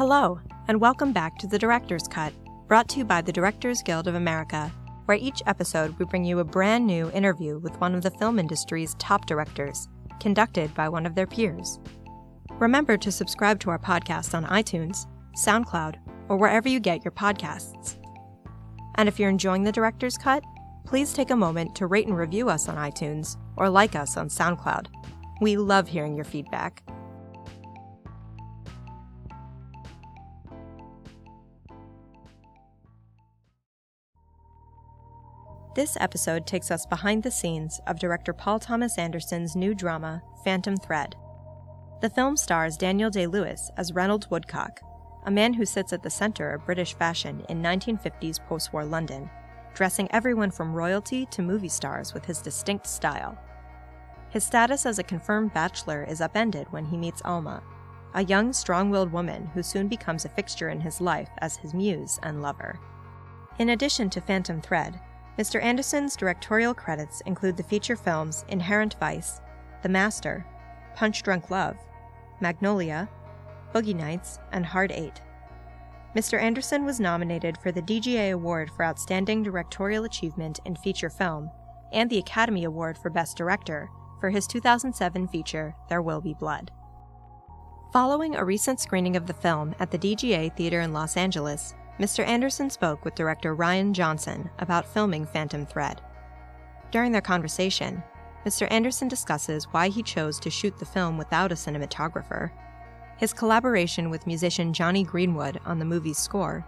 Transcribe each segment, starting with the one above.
Hello, and welcome back to The Director's Cut, brought to you by the Directors Guild of America, where each episode we bring you a brand new interview with one of the film industry's top directors, conducted by one of their peers. Remember to subscribe to our podcast on iTunes, SoundCloud, or wherever you get your podcasts. And if you're enjoying The Director's Cut, please take a moment to rate and review us on iTunes or like us on SoundCloud. We love hearing your feedback. This episode takes us behind the scenes of director Paul Thomas Anderson's new drama, Phantom Thread. The film stars Daniel Day Lewis as Reynolds Woodcock, a man who sits at the center of British fashion in 1950s post war London, dressing everyone from royalty to movie stars with his distinct style. His status as a confirmed bachelor is upended when he meets Alma, a young, strong willed woman who soon becomes a fixture in his life as his muse and lover. In addition to Phantom Thread, Mr. Anderson's directorial credits include the feature films Inherent Vice, The Master, Punch Drunk Love, Magnolia, Boogie Nights, and Hard Eight. Mr. Anderson was nominated for the DGA Award for Outstanding Directorial Achievement in Feature Film and the Academy Award for Best Director for his 2007 feature There Will Be Blood. Following a recent screening of the film at the DGA Theater in Los Angeles, Mr. Anderson spoke with director Rian Johnson about filming Phantom Thread. During their conversation, Mr. Anderson discusses why he chose to shoot the film without a cinematographer, his collaboration with musician Jonny Greenwood on the movie's score,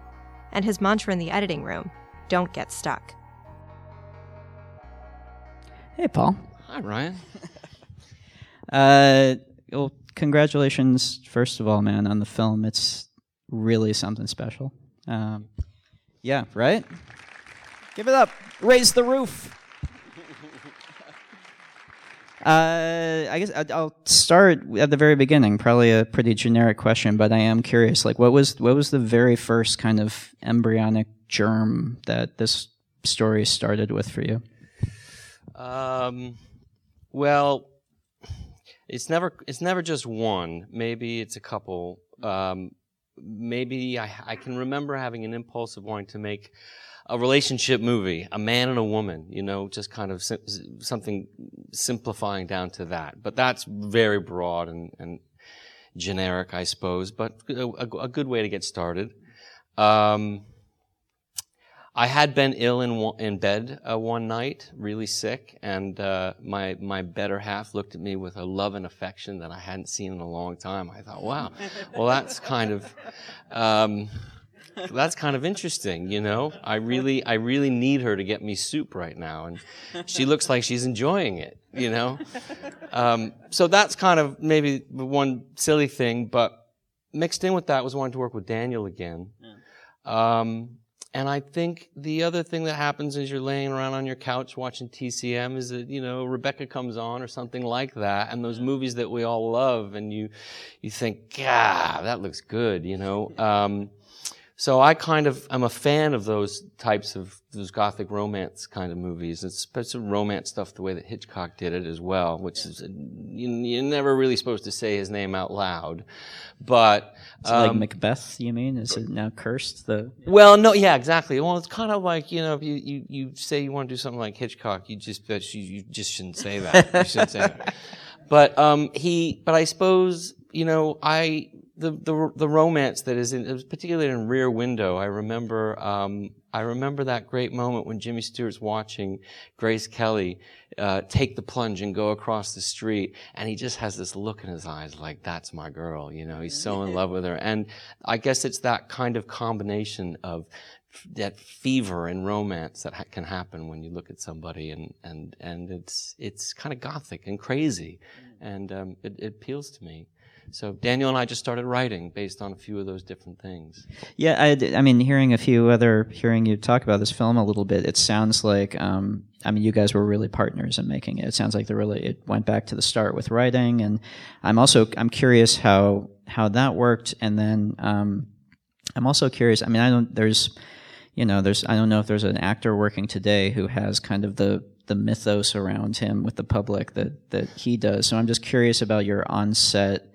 and his mantra in the editing room don't get stuck. Hey, Paul. Hi, Rian. Uh, well, congratulations, first of all, man, on the film. It's really something special. Um, yeah, right? Give it up. Raise the roof. Uh, I guess I'll start at the very beginning. Probably a pretty generic question, but I am curious. Like, what was what was the very first kind of embryonic germ that this story started with for you? Um, well, it's never it's never just one. Maybe it's a couple. Um, maybe I, I can remember having an impulse of wanting to make a relationship movie, a man and a woman, you know, just kind of sim- something simplifying down to that. But that's very broad and, and generic, I suppose, but a, a, good way to get started. Um, I had been ill in in bed uh, one night, really sick, and uh, my my better half looked at me with a love and affection that I hadn't seen in a long time. I thought, wow, well that's kind of um, that's kind of interesting, you know. I really I really need her to get me soup right now, and she looks like she's enjoying it, you know. Um, so that's kind of maybe one silly thing, but mixed in with that was wanting to work with Daniel again. Um, and I think the other thing that happens as you're laying around on your couch watching TCM is that, you know, Rebecca comes on or something like that. And those movies that we all love and you, you think, yeah, that looks good, you know. Um, so I kind of, I'm a fan of those types of, those gothic romance kind of movies. It's, it's romance stuff the way that Hitchcock did it as well, which is, you, are never really supposed to say his name out loud. But, um, like Macbeth, you mean? Is it now cursed? The Well, no, yeah, exactly. Well, it's kind of like, you know, if you, you, you say you want to do something like Hitchcock, you just, you, you just shouldn't say that. you shouldn't say that. But, um, he, but I suppose, you know, I, the, the, the romance that is in, particularly in Rear Window. I remember, um, I remember that great moment when Jimmy Stewart's watching Grace Kelly uh, take the plunge and go across the street, and he just has this look in his eyes like, "That's my girl." You know, he's so in love with her, and I guess it's that kind of combination of that fever and romance that ha- can happen when you look at somebody, and and and it's it's kind of gothic and crazy, and um, it, it appeals to me. So Daniel and I just started writing based on a few of those different things. Yeah, I, I mean, hearing a few other, hearing you talk about this film a little bit, it sounds like, um, I mean, you guys were really partners in making it. It sounds like the really, it went back to the start with writing, and I'm also, I'm curious how how that worked, and then um, I'm also curious. I mean, I don't, there's, you know, there's, I don't know if there's an actor working today who has kind of the the mythos around him with the public that that he does. So I'm just curious about your on-set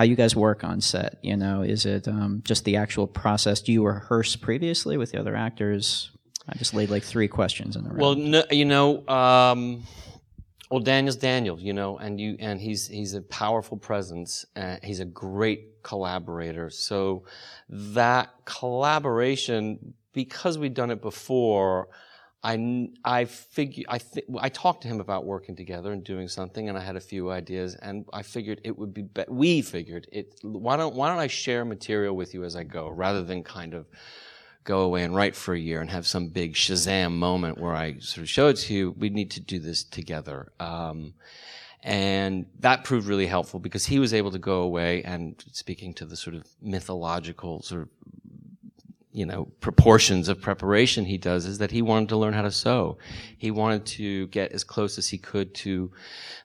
how you guys work on set. You know, is it um, just the actual process? Do you rehearse previously with the other actors? I just laid like three questions in the room. Well, no, you know, um, well, Daniel's Daniel, you know, and you and he's he's a powerful presence. Uh, he's a great collaborator. So that collaboration, because we'd done it before, I I figure I th- I talked to him about working together and doing something, and I had a few ideas, and I figured it would be, be- we figured it. Why don't why don't I share material with you as I go, rather than kind of go away and write for a year and have some big Shazam moment where I sort of show it to you. We need to do this together. Um, and that proved really helpful because he was able to go away and speaking to the sort of mythological sort of you know proportions of preparation he does is that he wanted to learn how to sew he wanted to get as close as he could to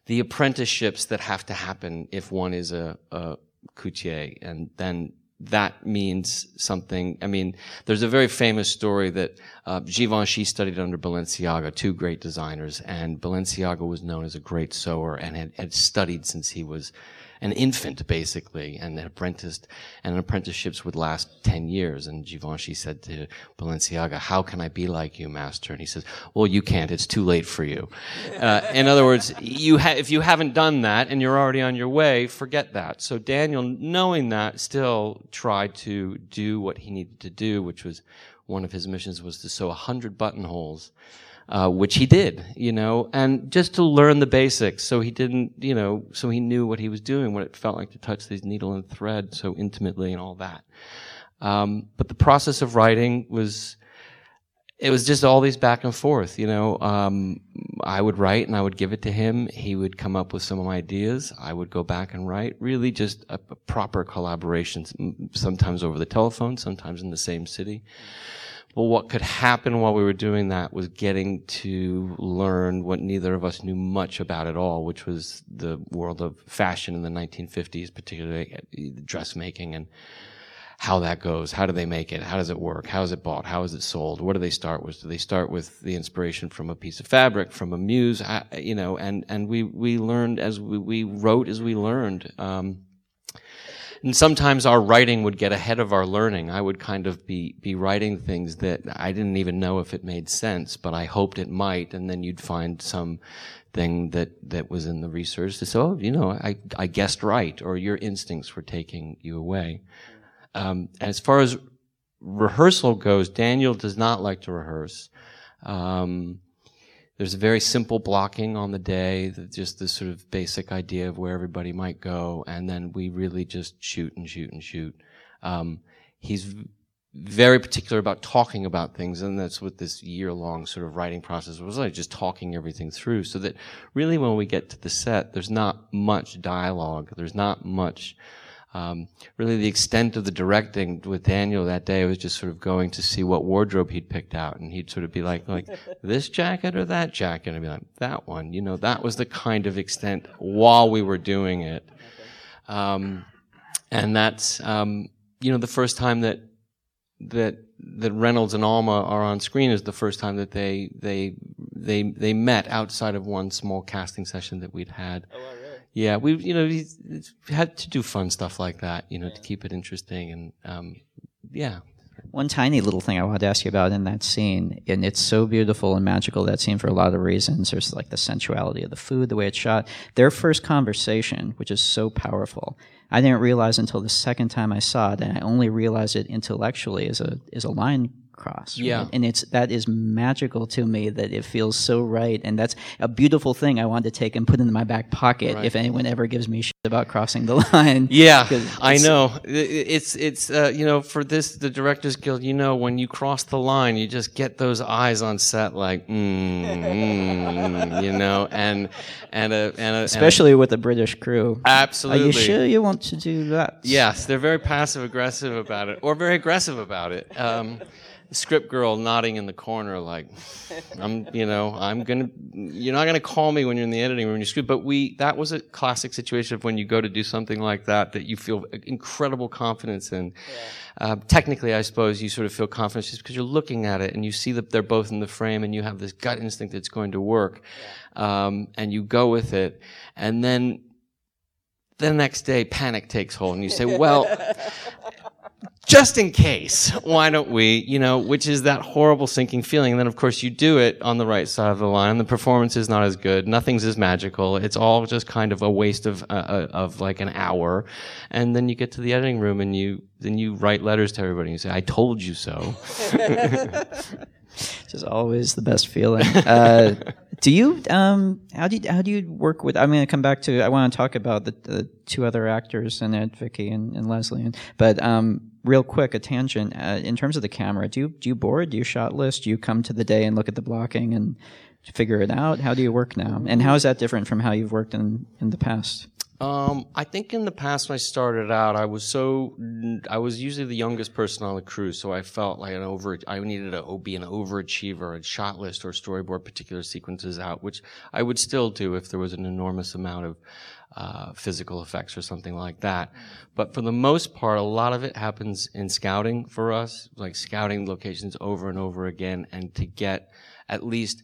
the apprenticeships that have to happen if one is a, a and then that means something. I mean, there's a very famous story that uh, Givenchy studied under Balenciaga, two great designers, and Balenciaga was known as a great sewer and had, had studied since he was an infant basically and an apprenticed and apprenticeships would last 10 years. And Givenchy said to Balenciaga how can I be like you master? And he says well you can't. It's too late for you. Uh, in other words you ha- if you haven't done that and you're already on your way forget that. So Daniel knowing that still tried to do what he needed to do which was one of his missions was to sew 100 buttonholes uh, which he did, you know, and just to learn the basics. So he didn't, you know, so he knew what he was doing, what it felt like to touch these needle and thread so intimately and all that. Um, but the process of writing was, it was just all these back and forth, you know. Um, I would write and I would give it to him. He would come up with some ideas. I would go back and write. Really, just a, a proper collaboration. Sometimes over the telephone, sometimes in the same city. Well, what could happen while we were doing that was getting to learn what neither of us knew much about at all, which was the world of fashion in the 1950s, particularly uh, dressmaking and how that goes. How do they make it? How does it work? How is it bought? How is it sold? What do they start with? Do they start with the inspiration from a piece of fabric, from a muse? You know, and, and we, we learned as we, we wrote as we learned. Um, and sometimes our writing would get ahead of our learning. I would kind of be, be writing things that I didn't even know if it made sense, but I hoped it might. And then you'd find some thing that, that was in the research to say, oh, you know, I, I guessed right, or your instincts were taking you away. Um, as far as rehearsal goes, Daniel does not like to rehearse. Um, there's a very simple blocking on the day, just this sort of basic idea of where everybody might go, and then we really just shoot and shoot and shoot. Um, he's very particular about talking about things, and that's what this year-long sort of writing process was like, just talking everything through, so that really when we get to the set, there's not much dialogue, there's not much um, really the extent of the directing with Daniel that day was just sort of going to see what wardrobe he'd picked out, and he'd sort of be like, like this jacket or that jacket, and I'd be like, that one. You know, that was the kind of extent while we were doing it. Um, and that's um, you know the first time that that that Reynolds and Alma are on screen is the first time that they they they they met outside of one small casting session that we'd had. Oh, yeah, we you know we had to do fun stuff like that, you know, to keep it interesting and um, yeah. One tiny little thing I wanted to ask you about in that scene, and it's so beautiful and magical that scene for a lot of reasons. There's like the sensuality of the food, the way it's shot. Their first conversation, which is so powerful, I didn't realize until the second time I saw it, and I only realized it intellectually as a as a line cross. Right? Yeah. And it's that is magical to me that it feels so right. And that's a beautiful thing I want to take and put in my back pocket right. if anyone ever gives me shit about crossing the line. Yeah. I know. It's, it's, uh, you know, for this, the Directors Guild, you know, when you cross the line, you just get those eyes on set like, mm, mm, you know, and, and a, and a, especially and a, with the British crew. Absolutely. Are you sure you want to do that? Yes. They're very passive aggressive about it or very aggressive about it. Um, script girl nodding in the corner like i'm you know i'm gonna you're not gonna call me when you're in the editing room you script but we that was a classic situation of when you go to do something like that that you feel incredible confidence in yeah. uh, technically i suppose you sort of feel confidence just because you're looking at it and you see that they're both in the frame and you have this gut instinct that's going to work yeah. um, and you go with it and then the next day panic takes hold and you say, well, just in case, why don't we, you know, which is that horrible sinking feeling. And then of course you do it on the right side of the line. The performance is not as good. Nothing's as magical. It's all just kind of a waste of, uh, uh of like an hour. And then you get to the editing room and you, then you write letters to everybody and you say, I told you so. Which is always the best feeling. Uh, do you um how do you how do you work with? I'm going to come back to. I want to talk about the, the two other actors in it, Vicky and, and Lesley. And, but um, real quick, a tangent. Uh, in terms of the camera, do you do you board? Do you shot list? Do you come to the day and look at the blocking and figure it out? How do you work now? And how is that different from how you've worked in in the past? Um, I think in the past when I started out, I was so I was usually the youngest person on the crew, so I felt like an over. I needed to be an overachiever and shot list or storyboard particular sequences out, which I would still do if there was an enormous amount of uh, physical effects or something like that. But for the most part, a lot of it happens in scouting for us, like scouting locations over and over again, and to get at least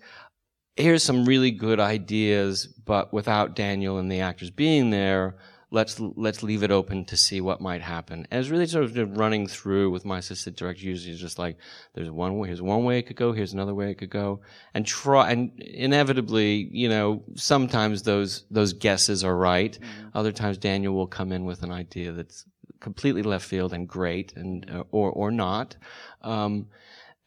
here's some really good ideas, but without Daniel and the actors being there, let's let's leave it open to see what might happen. And it's really sort of running through with my assistant director. Usually, just like there's one way, here's one way it could go, here's another way it could go, and try. And inevitably, you know, sometimes those those guesses are right. Mm-hmm. Other times, Daniel will come in with an idea that's completely left field and great, and uh, or or not. Um,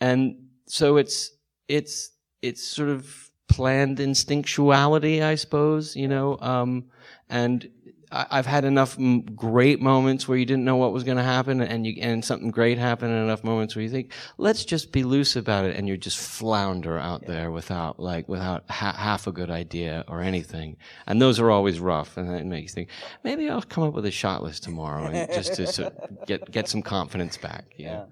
and so it's it's it's sort of planned instinctuality, I suppose, you know, um, and I, have had enough m- great moments where you didn't know what was going to happen and you, and something great happened and enough moments where you think, let's just be loose about it and you just flounder out yeah. there without, like, without ha- half a good idea or anything. And those are always rough and it makes you think, maybe I'll come up with a shot list tomorrow and just to sort of get, get some confidence back. yeah. yeah.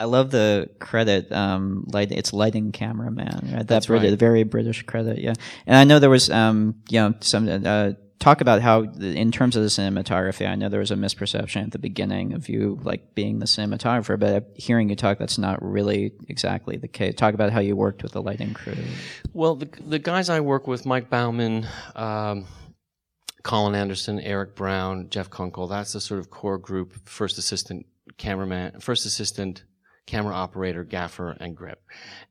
I love the credit. Um, light, it's lighting cameraman. Right? That's Brit- right. Very British credit. Yeah, and I know there was, um, you know, some uh, talk about how, in terms of the cinematography, I know there was a misperception at the beginning of you like being the cinematographer, but hearing you talk, that's not really exactly the case. Talk about how you worked with the lighting crew. Well, the the guys I work with, Mike Bauman. Um, Colin Anderson, Eric Brown, Jeff Kunkel. That's the sort of core group. First assistant cameraman, first assistant camera operator, gaffer, and grip.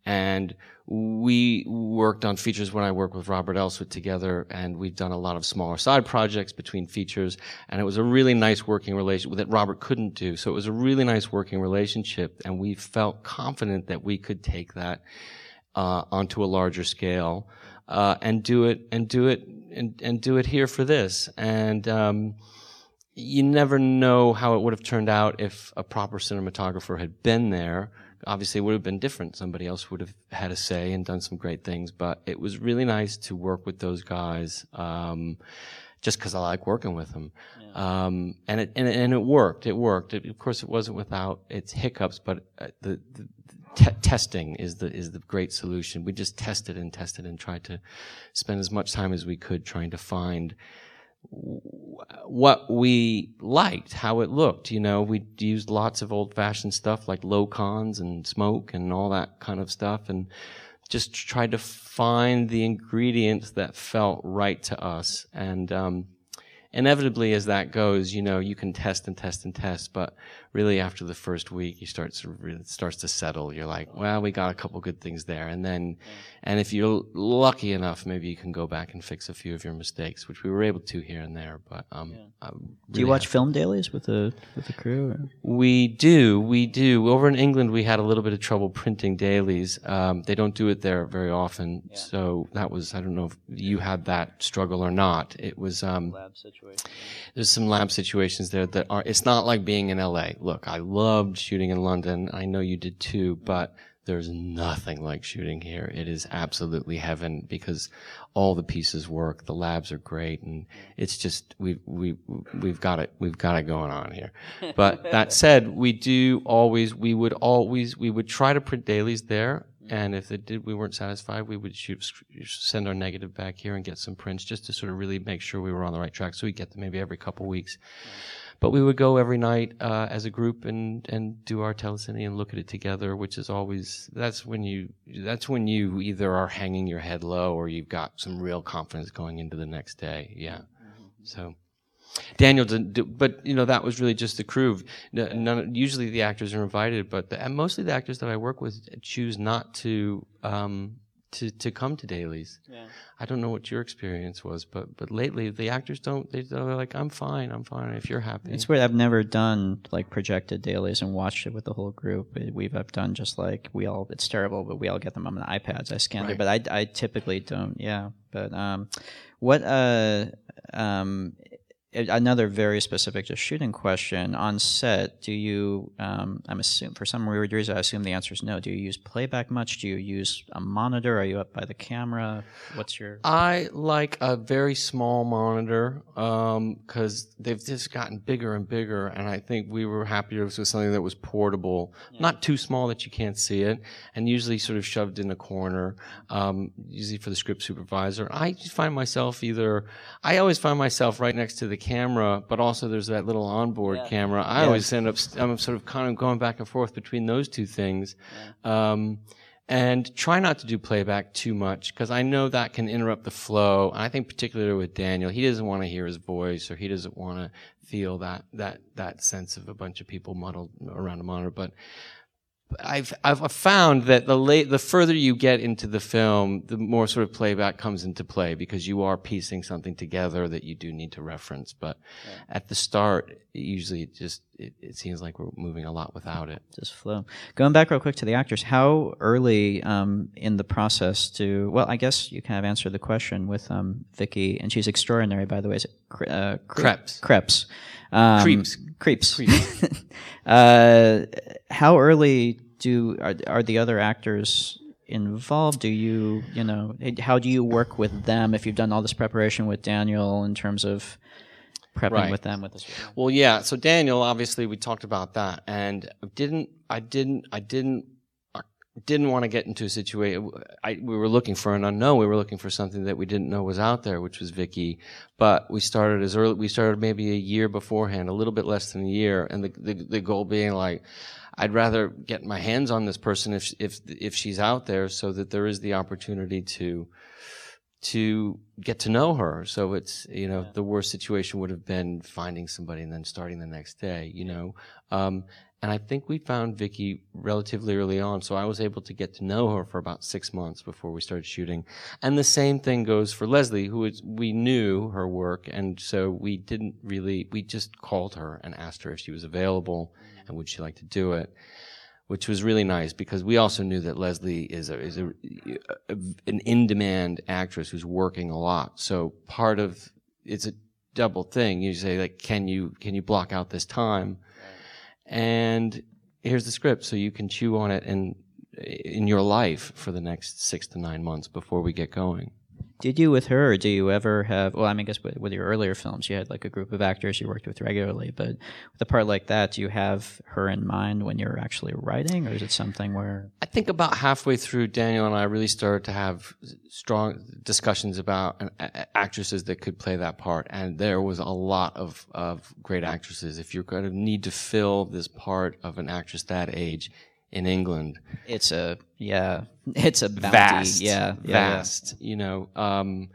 And we worked on features when I worked with Robert Elswit together, and we've done a lot of smaller side projects between features, and it was a really nice working relationship that Robert couldn't do. So it was a really nice working relationship, and we felt confident that we could take that uh, onto a larger scale uh, and do it and do it and, and do it here for this. And um, you never know how it would have turned out if a proper cinematographer had been there. Obviously, it would have been different. Somebody else would have had a say and done some great things. But it was really nice to work with those guys, um, just because I like working with them. Yeah. Um, and it and, and, it worked. It worked. It, of course, it wasn't without its hiccups, but uh, the, the Te- testing is the is the great solution. We just tested and tested and tried to spend as much time as we could trying to find what we liked, how it looked. You know, we used lots of old fashioned stuff like low cons and smoke and all that kind of stuff and just tried to find the ingredients that felt right to us. And, um, inevitably as that goes, you know, you can test and test and test, but really after the first week, you start to it starts to settle. You're like, well, we got a couple good things there, and then, and if you're lucky enough, maybe you can go back and fix a few of your mistakes, which we were able to here and there. But um, yeah. really do you watch film dailies with the with the crew? Or? We do, we do. Over in England, we had a little bit of trouble printing dailies. Um, they don't do it there very often, yeah. so that was I don't know if you had that struggle or not. It was um, lab situation. There's some lab situations there that are. It's not like being in LA look, I loved shooting in London. I know you did too, but there's nothing like shooting here. It is absolutely heaven because all the pieces work. The labs are great, and it's just we we we've got it we've got it going on here. But that said, we do always we would always we would try to print dailies there. And if it did, we weren't satisfied, we would shoot, send our negative back here and get some prints just to sort of really make sure we were on the right track. So we get them maybe every couple weeks. But we would go every night uh, as a group and and do our telecine and look at it together, which is always that's when you that's when you either are hanging your head low or you've got some real confidence going into the next day. Yeah. Mm-hmm. So. Daniel didn't do, but you know that was really just the crew. None, usually the actors are invited, but the, and mostly the actors that I work with choose not to um, to to come to dailies. I don't know what your experience was, but but lately the actors don't. They, they're like, I'm fine, I'm fine. If you're happy, It's weird. I've never done like projected dailies and watched it with the whole group. We've I've done just like we all. It's terrible, but we all get them on the iPads. I scan it, Right. but I, I typically don't. Yeah, but um, what uh um. Another very specific just shooting question on set. Do you? Um, I'm assuming for some weird reason, I assume the answer is no. Do you use playback much? Do you use a monitor? Are you up by the camera? What's your? I like a very small monitor because they've just gotten bigger and bigger, and I think we were happier with something that was portable, not too small that you can't see it, and usually sort of shoved in a corner, um, usually for the script supervisor. I find myself either, I always find myself right next to the camera, but also there's that little onboard camera. I always end up, I'm sort of kind of going back and forth between those two things. Um, and try not to do playback too much because I know that can interrupt the flow. I think particularly with Daniel, he doesn't want to hear his voice or he doesn't want to feel that that that sense of a bunch of people muddled around a monitor. But I've I've found that the late the further you get into the film, the more sort of playback comes into play because you are piecing something together that you do need to reference. But at the start, usually it just it, it seems like we're moving a lot without it. just flow. Going back real quick to the actors, how early um, in the process to? Well, I guess you kind of answered the question with um, Vicky, and she's extraordinary, by the way. Is it cre- uh, cre- Creps. Creps. Um, Creeps. Creeps. uh, how early do are, are the other actors involved? Do you you know how do you work with them if you've done all this preparation with Daniel in terms of prepping Right. with them with this? Well, yeah. So Daniel, obviously, we talked about that, and didn't I didn't I didn't didn't want to get into a situation. I, we were looking for an unknown. We were looking for something that we didn't know was out there, which was Vicky. But we started as early. We started maybe a year beforehand, a little bit less than a year, and the the, the goal being like. I'd rather get my hands on this person if if if she's out there, so that there is the opportunity to to get to know her. So it's, you know, the worst situation would have been finding somebody and then starting the next day, you know. Um, and I think we found Vicky relatively early on. So I was able to get to know her for about six months before we started shooting. And the same thing goes for Lesley, who is, we knew her work. And so we didn't really, we just called her and asked her if she was available mm-hmm. and would she like to do it which was really nice because we also knew that Lesley is a, is a, a an in-demand actress who's working a lot. So part of it's a double thing. You say like, can you can you block out this time? And here's the script, so you can chew on it and in your life for the next six to nine months before we get going. Did you with her, or do you ever have? Well, I mean, I guess with, with your earlier films, you had like a group of actors you worked with regularly. But with a part like that, do you have her in mind when you're actually writing, or is it something where? I think about halfway through, Daniel and I really started to have strong discussions about actresses that could play that part, and there was a lot of of great actresses. If you're going to need to fill this part of an actress that age in England, It's a yeah, it's a bounty. vast, yeah, yeah, yeah. vast. You know, um,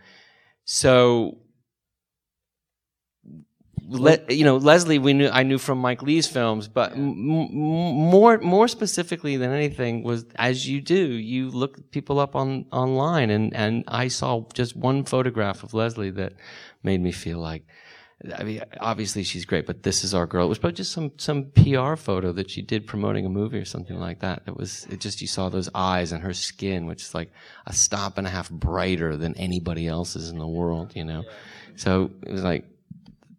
so. Le- you know, Lesley, we knew I knew from Mike Leigh's films, but m- m- more more specifically than anything was as you do, you look people up on online, and and I saw just one photograph of Lesley that made me feel like, I mean, obviously she's great, but this is our girl. It was probably just some some PR photo that she did promoting a movie or something like that. It was it just you saw those eyes and her skin, which is like a stop and a half brighter than anybody else's in the world, you know. So it was like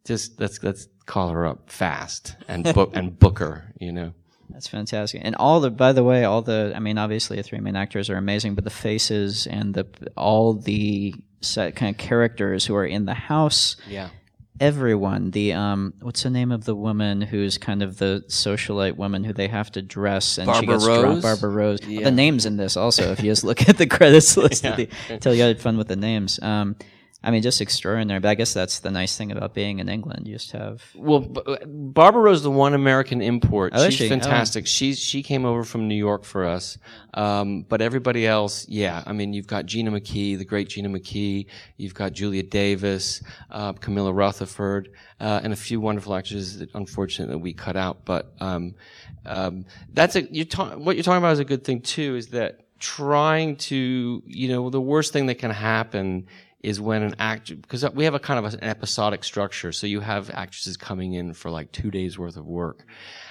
just let's let's call her up fast and book and book her, you know. That's fantastic. And all the, by the way, all the, I mean, obviously the three main actors are amazing, but the faces and the all the set kind of characters who are in the house Yeah. Everyone the um what's the name of the woman who's kind of the socialite woman who they have to dress and she Barbara gets drunk Rose? barbara rose Yeah. the names in this also if you just look at the credits list Yeah. the, tell you had fun with the names um I mean, just extraordinary. But I guess that's the nice thing about being in England. You just have. Well, B- Barbara Rose, the one American import. Oh, She's she? Oh. fantastic. She's she came over from New York for us. Um, but everybody else, yeah. I mean, you've got Gina McKee, the great Gina McKee. You've got Julia Davis, uh, Camilla Rutherford, uh, and a few wonderful actresses that unfortunately we cut out. But um, um, that's a you ta- what you're talking about is a good thing too. Is that trying to you know the worst thing that can happen is when an actor because we have a kind of an episodic structure. So you have actresses coming in for like two days worth of work.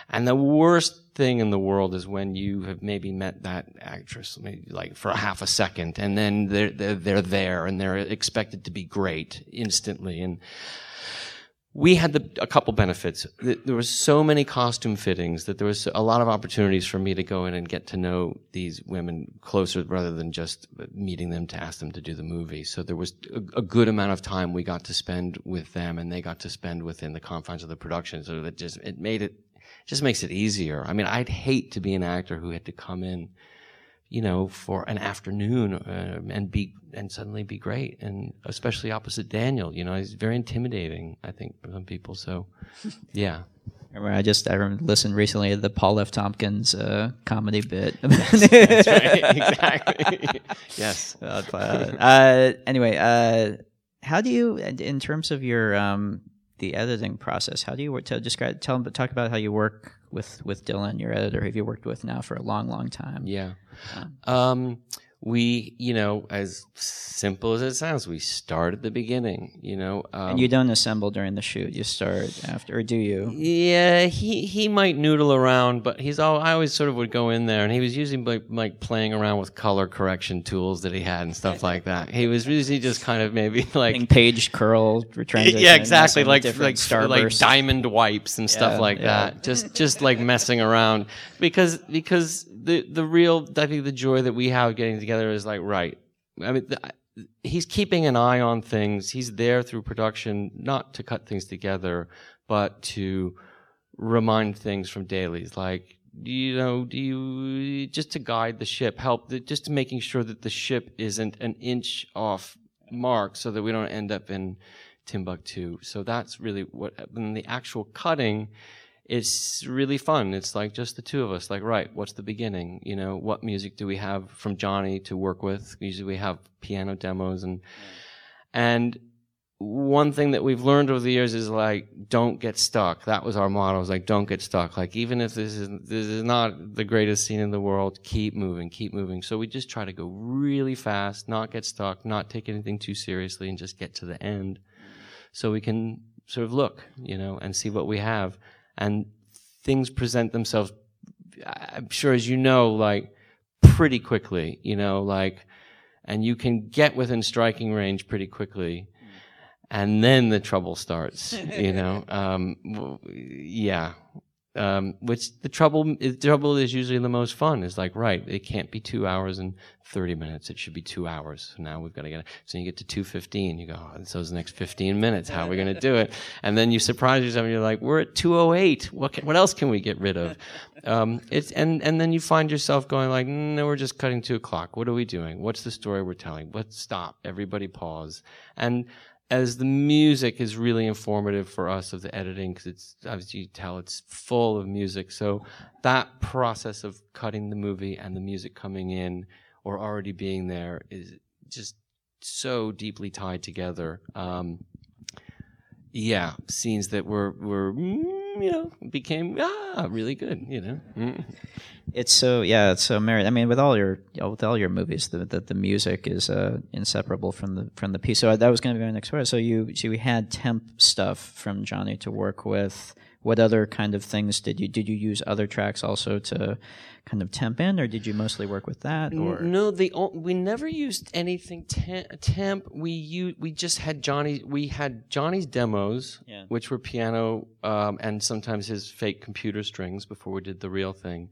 And the worst thing in the world is when you have maybe met that actress maybe like for a half a second and then they're they're, they're there and they're expected to be great instantly. And we had the, a couple benefits. There was so many costume fittings that there was a lot of opportunities for me to go in and get to know these women closer rather than just uh, meeting them to ask them to do the movie. So there was a, a good amount of time we got to spend with them and they got to spend within the confines of the production. So that just, it made it, just makes it easier. I mean, I'd hate to be an actor who had to come in you know, for an afternoon uh, and be and suddenly be great, and especially opposite Daniel. You know, he's very intimidating. I think for some people. So, yeah. Remember, I just I remember listened recently to the Paul F. Tompkins uh, comedy bit. That's right. exactly. yes. Uh, uh, anyway, uh, how do you, in terms of your um, the editing process, how do you work? To describe, tell them, talk about how you work with with Dylan, your editor, who you've worked with now for a long, long time. Yeah. Um, we, you know, as simple as it sounds, we start at the beginning. You know, um, And you don't assemble during the shoot; you start after, or do you? Yeah, he he might noodle around, but he's all. I always sort of would go in there, and he was usually like, like playing around with color correction tools that he had and stuff like that. He was usually just kind of maybe like page curl transition. yeah, exactly, with like different like like diamond wipes and stuff like yeah. that. Just just like messing around because because the the real I think the joy that we have getting together is like right. I mean. The, He's keeping an eye on things. He's there through production, not to cut things together, but to remind things from dailies. Like, you know, do you just to guide the ship, help, just to making sure that the ship isn't an inch off mark, so that we don't end up in Timbuktu. So that's really what. And the actual cutting is really fun. It's like just the two of us. Like, right, what's the beginning? You know, what music do we have from Johnny to work with? Usually we have piano demos and and one thing that we've learned over the years is like don't get stuck that was our motto was like don't get stuck like even if this is this is not the greatest scene in the world keep moving keep moving so we just try to go really fast not get stuck not take anything too seriously and just get to the end so we can sort of look you know and see what we have and things present themselves i'm sure as you know like pretty quickly you know like and you can get within striking range pretty quickly. And then the trouble starts you know? Um, yeah um, which the trouble the trouble is usually the most fun is like right it can't be two hours and 30 minutes. It should be two hours. So now we've got to get so you get to 215 you go oh, so those next 15 minutes. How are we going to do it? And then you surprise yourself and you're like we're at 208 what can, what else can we get rid of? Um, it's and and then you find yourself going like no we're just cutting two o'clock. What are we doing? What's the story we're telling? Let's stop. Everybody pause. And as the music is really informative for us of the editing because it's obviously you tell it's full of music. So that process of cutting the movie and the music coming in or already being there is just so deeply tied together. Um, yeah scenes that were were you know became ah really good you know Mm. It's so yeah, it's so married. I mean, with all your with all your movies, the the, the music is uh, inseparable from the from the piece. So that was going to be my next question. So you so we had temp stuff from Johnny to work with. What other kind of things did you did you use other tracks also to kind of temp in, or did you mostly work with that? Or No, the we never used anything te- temp. We u- we just had Johnny. We had Johnny's demos, Yeah. which were piano um, and sometimes his fake computer strings before we did the real thing.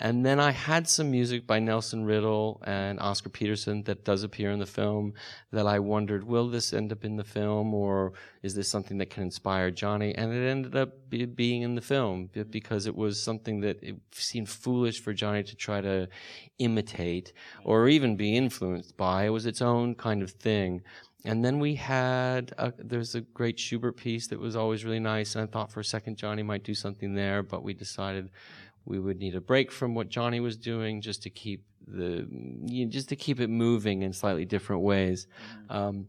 And then I had some music by Nelson Riddle and Oscar Peterson that does appear in the film. That I wondered, will this end up in the film, or is this something that can inspire Johnny? And it ended up be- being in the film because it was something that it seemed foolish for Johnny to try to imitate or even be influenced by. It was its own kind of thing. and then we had a, there's a great Schubert piece that was always really nice, and I thought for a second Johnny might do something there, but we decided we would need a break from what Johnny was doing just to keep the you know, just to keep it moving in slightly different ways. Um,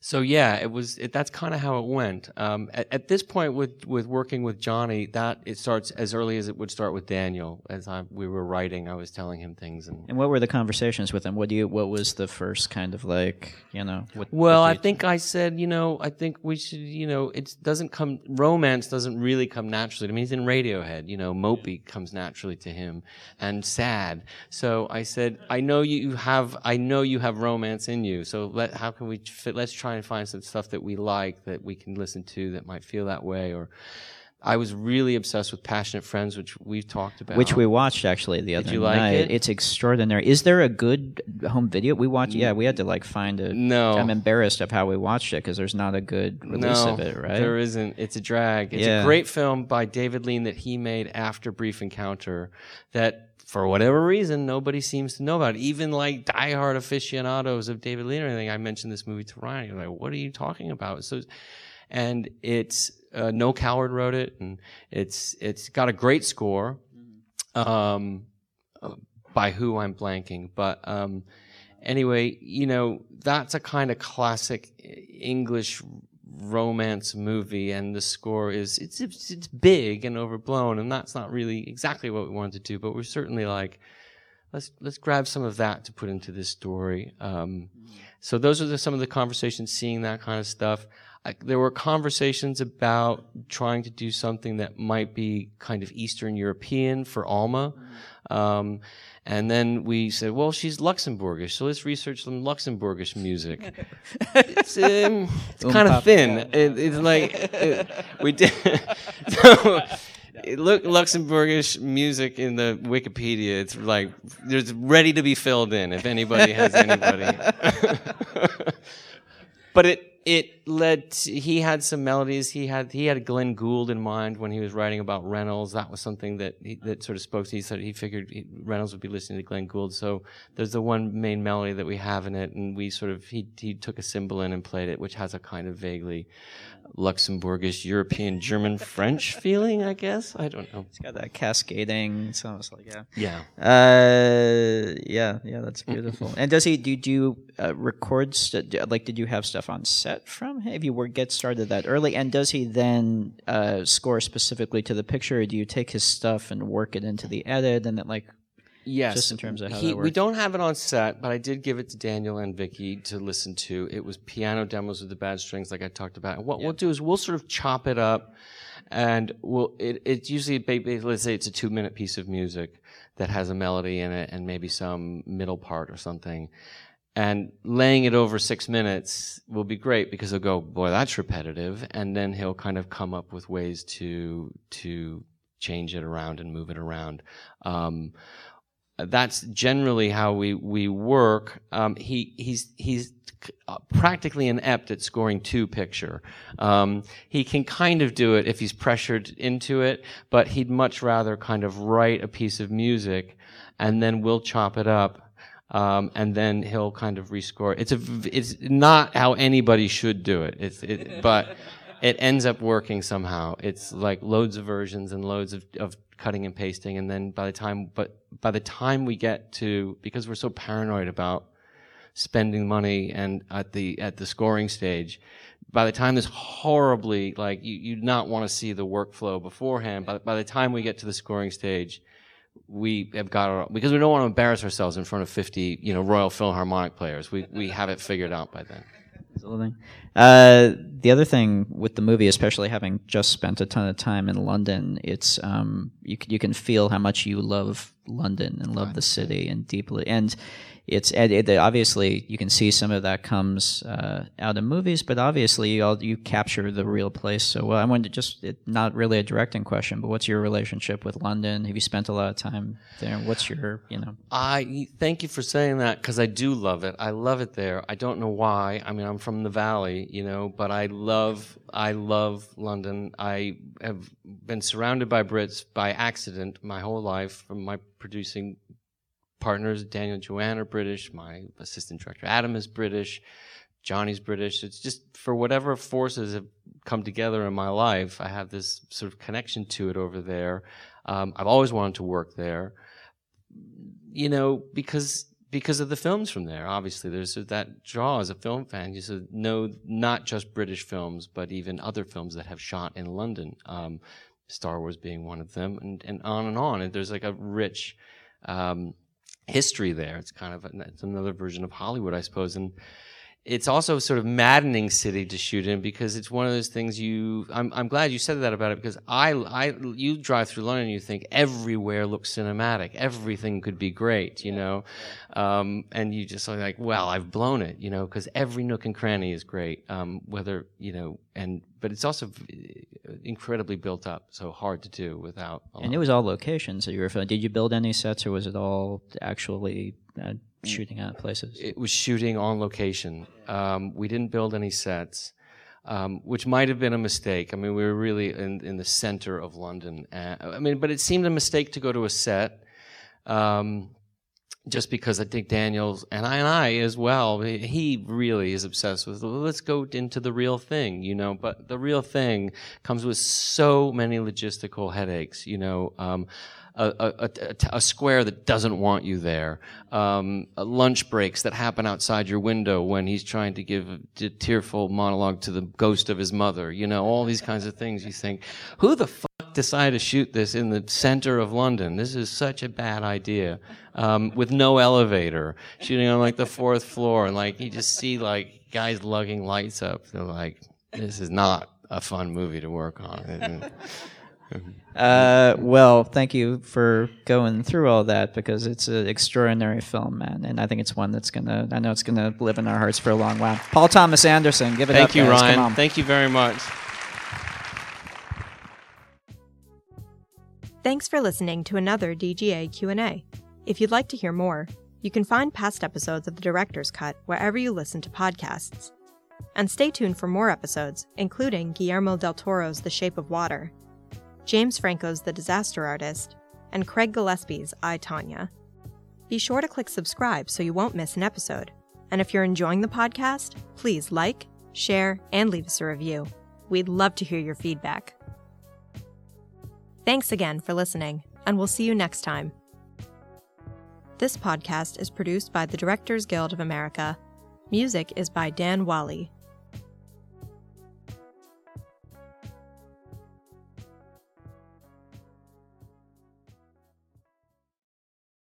so yeah, it was. It, that's kind of how it went. Um, at, at, this point, with with working with Johnny, that it starts as early as it would start with Daniel. As I, we were writing, I was telling him things. And, and what were the conversations with him? What do you? What was the first kind of like? You know. What, well, what I think I said, you know, I think we should, you know, it doesn't come. Romance doesn't really come naturally to me. He's in Radiohead. You know, mopey comes naturally to him, and sad. So I said, I know you have. I know you have romance in you. So let. How can we fit? Let's try try and find some stuff that we like that we can listen to that might feel that way or I was really obsessed with Passionate Friends, which we've talked about. Which we watched actually the other Did you night. like it? It's extraordinary. Is there a good home video? We watched. Yeah, we had to like find it. No. I'm embarrassed of how we watched it because there's not a good release no, of it. Right? There isn't. It's a drag. It's Yeah. a great film by David Lean that he made after Brief Encounter that for whatever reason nobody seems to know about. it. Even like diehard aficionados of David Lean or anything. I mentioned this movie to Rian. You're like, what are you talking about? So and it's uh, Noël Coward wrote it, and it's it's got a great score. Um, uh, by who I'm blanking, but um, anyway, you know that's a kind of classic English romance movie, and the score is it's it's, it's big and overblown, and that's not really exactly what we wanted to do, but we're certainly like. Let's let's grab some of that to put into this story. Um, so those are the, some of the conversations, seeing that kind of stuff. I, there were conversations about trying to do something that might be kind of Eastern European for Alma. Um, and then we said, well, she's Luxembourgish, so let's research some Luxembourgish music. it's um, it's kind of thin. It, it's like it, we did. so, look Luxembourgish music in the Wikipedia. It's like there's ready to be filled in if anybody has anybody. but it it led to, he had some melodies. He had he had Glenn Gould in mind when he was writing about Reynolds. That was something that he, that sort of spoke to. He said he figured he, Reynolds would be listening to Glenn Gould. So there's the one main melody that we have in it and we sort of he he took a cymbal in and played it which has a kind of vaguely Luxembourgish European German French feeling I guess I don't know It's got that cascading. It's almost like yeah. yeah Uh, yeah, yeah, that's beautiful. and does he do, do you uh, record st- like did you have stuff on set from him? If you were get started that early, and does he then uh, score specifically to the picture, or do you take his stuff and work it into the edit, and then like Yes, Just in terms of how he, that we don't have it on set, but I did give it to Daniel and Vicky to listen to. It was piano demos with the bad strings, like I talked about. And what we'll do is we'll sort of chop it up, and we'll. It, it's usually let's say it's a two minute piece of music that has a melody in it and maybe some middle part or something. And laying it over six minutes will be great because he'll go, boy, that's repetitive, and then he'll kind of come up with ways to to change it around and move it around. Um, that's generally how we we work. Um, he he's he's practically inept at scoring to picture. Um, he can kind of do it if he's pressured into it, but he'd much rather kind of write a piece of music, and then we'll chop it up. Um, and then he'll kind of rescore. It's a, it's not how anybody should do it. It's, it, but it ends up working somehow. It's like loads of versions and loads of, of cutting and pasting. And then by the time, but by the time we get to, because we're so paranoid about spending money and at the, at the scoring stage, by the time this horribly, like you, you'd not want to see the workflow beforehand, but by the time we get to the scoring stage, we have got our, because we don't want to embarrass ourselves in front of 50, you know, Royal Philharmonic players. We, we have it figured out by then. Absolutely. Uh, the other thing with the movie, especially having just spent a ton of time in London, it's um, you c- you can feel how much you love London and love the city and deeply and. It's it, obviously you can see some of that comes uh, out in movies, but obviously you all, you capture the real place so well. I wanted to just it, not really a directing question, but what's your relationship with London? Have you spent a lot of time there? What's your you know? I thank you for saying that because I do love it. I love it there. I don't know why. I mean, I'm from the valley, you know, but I love I love London. I have been surrounded by Brits by accident my whole life from my producing partners. Daniel and Joanne are British. My assistant director Adam is British. Johnny's British. It's just for whatever forces have come together in my life, I have this sort of connection to it over there. Um, I've always wanted to work there, you know, because because of the films from there. Obviously, there's that draw as a film fan. You sort of know not just British films, but even other films that have shot in London. Um, Star Wars being one of them, and, and on and on. And there's like a rich um, history there. It's kind of a, it's another version of Hollywood, I suppose. And it's also sort of maddening city to shoot in because it's one of those things you I'm, I'm glad you said that about it because I, I you drive through London and you think everywhere looks cinematic. Everything could be great you know? Um, and you just are like well I've blown it you know because every nook and cranny is great um, whether you know and but it's also incredibly built up so hard to do without and it was all locations that you were filming. Did you build any sets or was it all actually uh, shooting at places? It was shooting on location. Um, we didn't build any sets, um, which might have been a mistake. I mean, we were really in, in the center of London. Uh, I mean, but it seemed a mistake to go to a set. Um, just because I think Daniels and I and I as well, he really is obsessed with. Well, let's go into the real thing, you know. But the real thing comes with so many logistical headaches, you know. Um, a, a, a, square that doesn't want you there, um, lunch breaks that happen outside your window when he's trying to give a tearful monologue to the ghost of his mother. You know, all these kinds of things. You think, who the fuck decided to shoot this in the center of London? This is such a bad idea. Um, with no elevator, shooting on like the fourth floor, and like you just see like guys lugging lights up. They're like, this is not a fun movie to work on. Uh, well, thank you for going through all that because it's an extraordinary film, man, and I think it's one that's gonna. I know it's gonna live in our hearts for a long while. Paul Thomas Anderson, give it thank up. Thank you, guys. Rian. Thank you very much. Thanks for listening to another DGA Q&A. If you'd like to hear more, you can find past episodes of The Director's Cut wherever you listen to podcasts. And stay tuned for more episodes, including Guillermo del Toro's The Shape of Water James Franco's The Disaster Artist, and Craig Gillespie's I, Tonya. Be sure to click subscribe so you won't miss an episode. And if you're enjoying the podcast, please like, share, and leave us a review. We'd love to hear your feedback. Thanks again for listening, and we'll see you next time. This podcast is produced by the Directors Guild of America. Music is by Dan Wally.